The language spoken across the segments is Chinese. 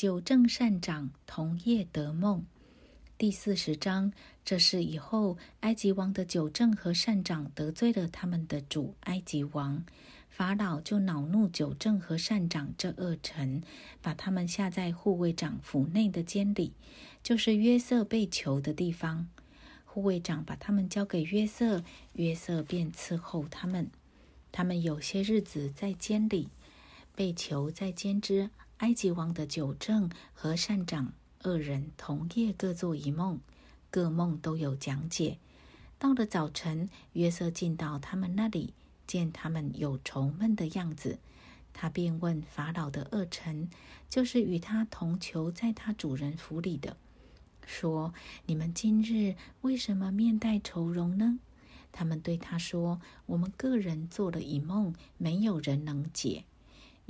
九正善长同夜得梦。第四十章，这是以后埃及王的九正和善长得罪了他们的主埃及王，法老就恼怒九正和善长这二臣，把他们下在护卫长府内的监里，就是约瑟被囚的地方。护卫长把他们交给约瑟，约瑟便伺候他们。他们有些日子在监里，被囚在监之埃及王的九正和善长。二人同夜各做一梦，各梦都有讲解。到了早晨，约瑟进到他们那里，见他们有愁闷的样子，他便问法老的二臣，就是与他同囚在他主人府里的，说：“你们今日为什么面带愁容呢？”他们对他说：“我们个人做了一梦，没有人能解。”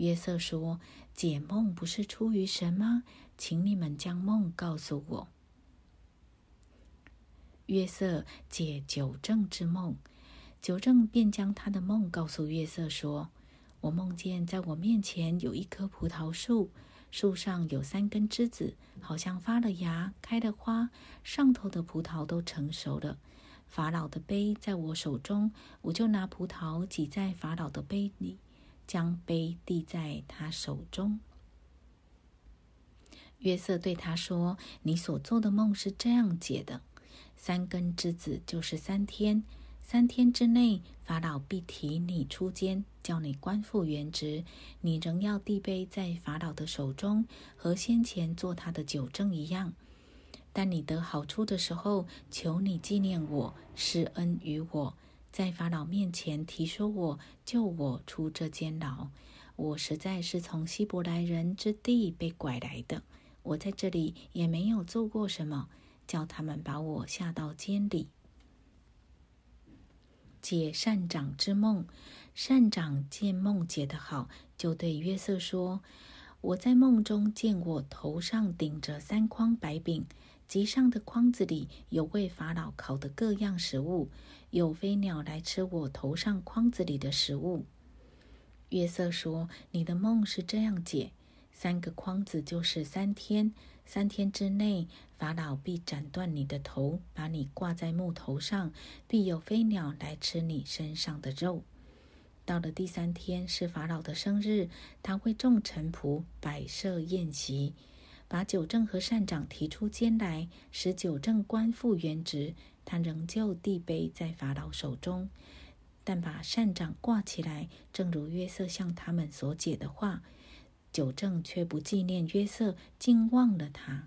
约瑟说：“解梦不是出于神吗？”请你们将梦告诉我。约瑟解九正之梦，九正便将他的梦告诉约瑟说：“我梦见在我面前有一棵葡萄树，树上有三根枝子，好像发了芽、开了花，上头的葡萄都成熟了。法老的杯在我手中，我就拿葡萄挤在法老的杯里，将杯递在他手中。”约瑟对他说：“你所做的梦是这样解的：三根之子就是三天，三天之内，法老必提你出监，叫你官复原职。你仍要递杯在法老的手中，和先前做他的酒证一样。但你得好处的时候，求你纪念我，施恩于我，在法老面前提说我救我出这监牢。我实在是从希伯来人之地被拐来的。”我在这里也没有做过什么，叫他们把我下到监里。解善长之梦，善长见梦解得好，就对约瑟说：“我在梦中见我头上顶着三筐白饼，极上的筐子里有为法老烤的各样食物，有飞鸟来吃我头上筐子里的食物。”约瑟说：“你的梦是这样解。”三个筐子就是三天，三天之内，法老必斩断你的头，把你挂在木头上，必有飞鸟来吃你身上的肉。到了第三天是法老的生日，他会众臣仆摆设宴席，把九正和善长提出监来，使九正官复原职。他仍旧递杯在法老手中，但把善长挂起来，正如约瑟向他们所解的话。九正却不纪念约瑟，竟忘了他。